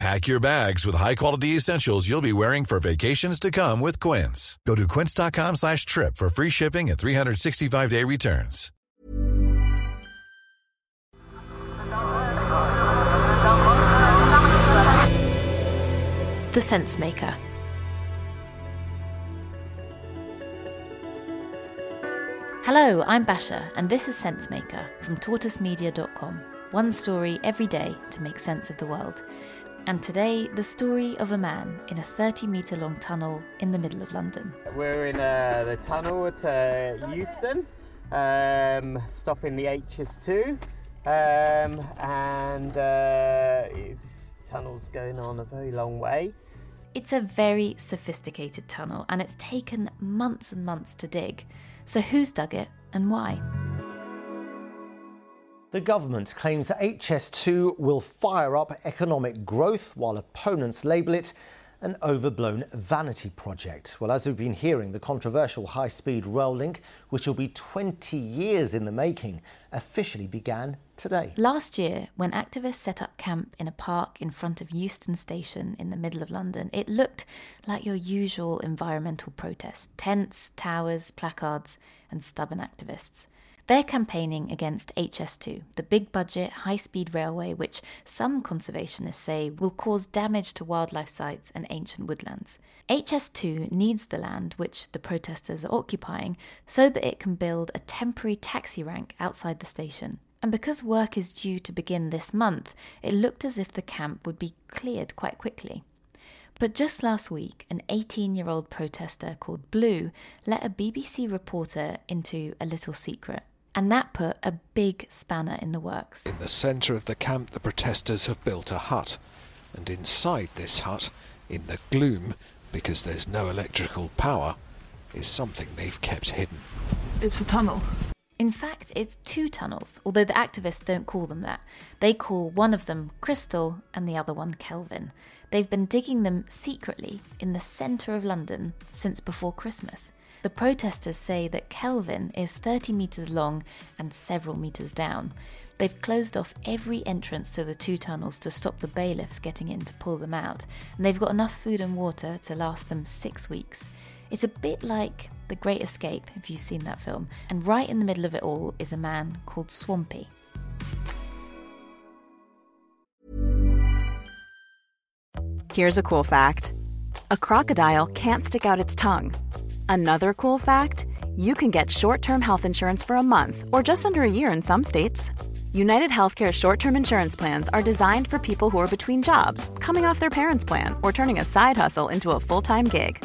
Pack your bags with high-quality essentials you'll be wearing for vacations to come with Quince. Go to quince.com slash trip for free shipping and 365-day returns. The Sense Maker. Hello, I'm Basia, and this is Sensemaker from tortoisemedia.com. One story every day to make sense of the world. And today, the story of a man in a 30 metre long tunnel in the middle of London. We're in uh, the tunnel at uh, Euston, um, stopping the HS2, um, and uh, this tunnel's going on a very long way. It's a very sophisticated tunnel, and it's taken months and months to dig. So, who's dug it and why? The government claims that HS2 will fire up economic growth, while opponents label it an overblown vanity project. Well, as we've been hearing, the controversial high speed rail link, which will be 20 years in the making, officially began today. Last year, when activists set up camp in a park in front of Euston Station in the middle of London, it looked like your usual environmental protest tents, towers, placards, and stubborn activists. They're campaigning against HS2, the big budget, high speed railway, which some conservationists say will cause damage to wildlife sites and ancient woodlands. HS2 needs the land which the protesters are occupying so that it can build a temporary taxi rank outside the station. And because work is due to begin this month, it looked as if the camp would be cleared quite quickly. But just last week, an 18 year old protester called Blue let a BBC reporter into a little secret and that put a big spanner in the works. In the centre of the camp, the protesters have built a hut, and inside this hut, in the gloom, because there's no electrical power, is something they've kept hidden. It's a tunnel. In fact, it's two tunnels, although the activists don't call them that. They call one of them Crystal and the other one Kelvin. They've been digging them secretly in the centre of London since before Christmas. The protesters say that Kelvin is 30 metres long and several metres down. They've closed off every entrance to the two tunnels to stop the bailiffs getting in to pull them out, and they've got enough food and water to last them six weeks. It's a bit like The Great Escape, if you've seen that film, and right in the middle of it all is a man called Swampy. Here's a cool fact a crocodile can't stick out its tongue. Another cool fact you can get short term health insurance for a month or just under a year in some states. United Healthcare short term insurance plans are designed for people who are between jobs, coming off their parents' plan, or turning a side hustle into a full time gig.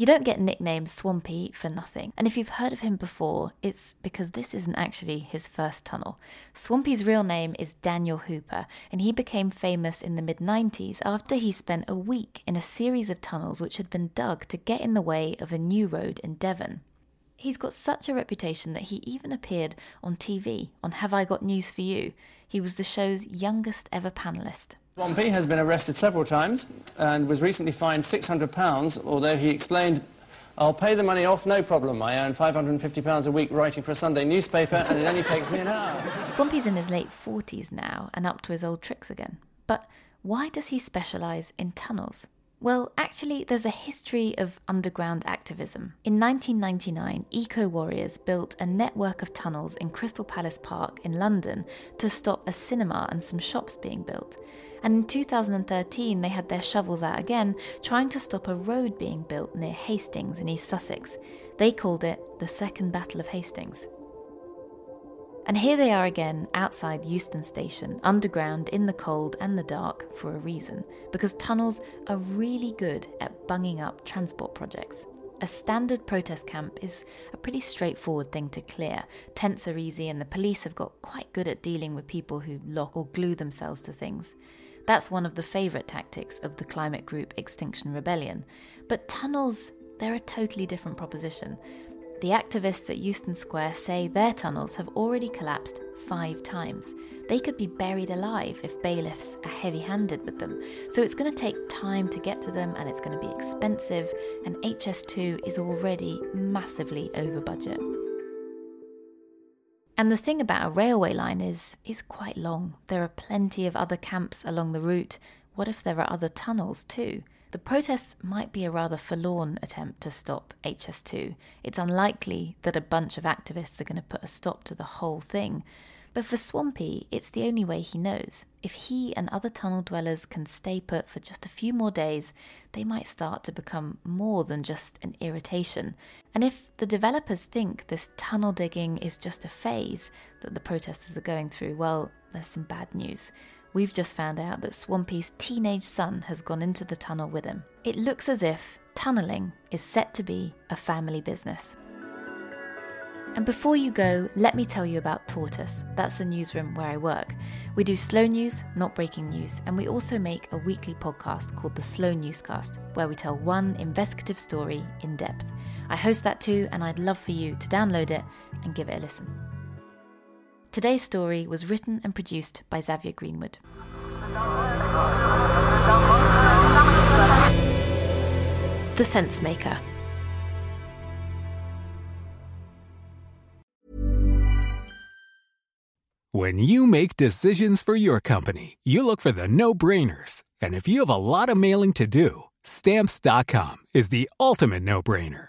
You don't get nicknamed Swampy for nothing, and if you've heard of him before, it's because this isn't actually his first tunnel. Swampy's real name is Daniel Hooper, and he became famous in the mid 90s after he spent a week in a series of tunnels which had been dug to get in the way of a new road in Devon. He's got such a reputation that he even appeared on TV on Have I Got News for You? He was the show's youngest ever panelist. Swampy has been arrested several times and was recently fined £600, although he explained, I'll pay the money off, no problem. I earn £550 a week writing for a Sunday newspaper and it only takes me an hour. Swampy's in his late 40s now and up to his old tricks again. But why does he specialise in tunnels? Well, actually, there's a history of underground activism. In 1999, eco warriors built a network of tunnels in Crystal Palace Park in London to stop a cinema and some shops being built. And in 2013, they had their shovels out again, trying to stop a road being built near Hastings in East Sussex. They called it the Second Battle of Hastings. And here they are again outside Euston Station, underground in the cold and the dark for a reason, because tunnels are really good at bunging up transport projects. A standard protest camp is a pretty straightforward thing to clear. Tents are easy, and the police have got quite good at dealing with people who lock or glue themselves to things. That's one of the favourite tactics of the climate group Extinction Rebellion. But tunnels, they're a totally different proposition. The activists at Euston Square say their tunnels have already collapsed five times. They could be buried alive if bailiffs are heavy handed with them. So it's going to take time to get to them and it's going to be expensive, and HS2 is already massively over budget. And the thing about a railway line is is quite long. There are plenty of other camps along the route. What if there are other tunnels too? The protests might be a rather forlorn attempt to stop HS2. It's unlikely that a bunch of activists are going to put a stop to the whole thing. But for Swampy, it's the only way he knows. If he and other tunnel dwellers can stay put for just a few more days, they might start to become more than just an irritation. And if the developers think this tunnel digging is just a phase that the protesters are going through, well, there's some bad news. We've just found out that Swampy's teenage son has gone into the tunnel with him. It looks as if tunnelling is set to be a family business. And before you go, let me tell you about Tortoise. That's the newsroom where I work. We do slow news, not breaking news, and we also make a weekly podcast called the Slow Newscast, where we tell one investigative story in depth. I host that too, and I'd love for you to download it and give it a listen. Today's story was written and produced by Xavier Greenwood. The Sense Maker. When you make decisions for your company, you look for the no brainers. And if you have a lot of mailing to do, stamps.com is the ultimate no brainer.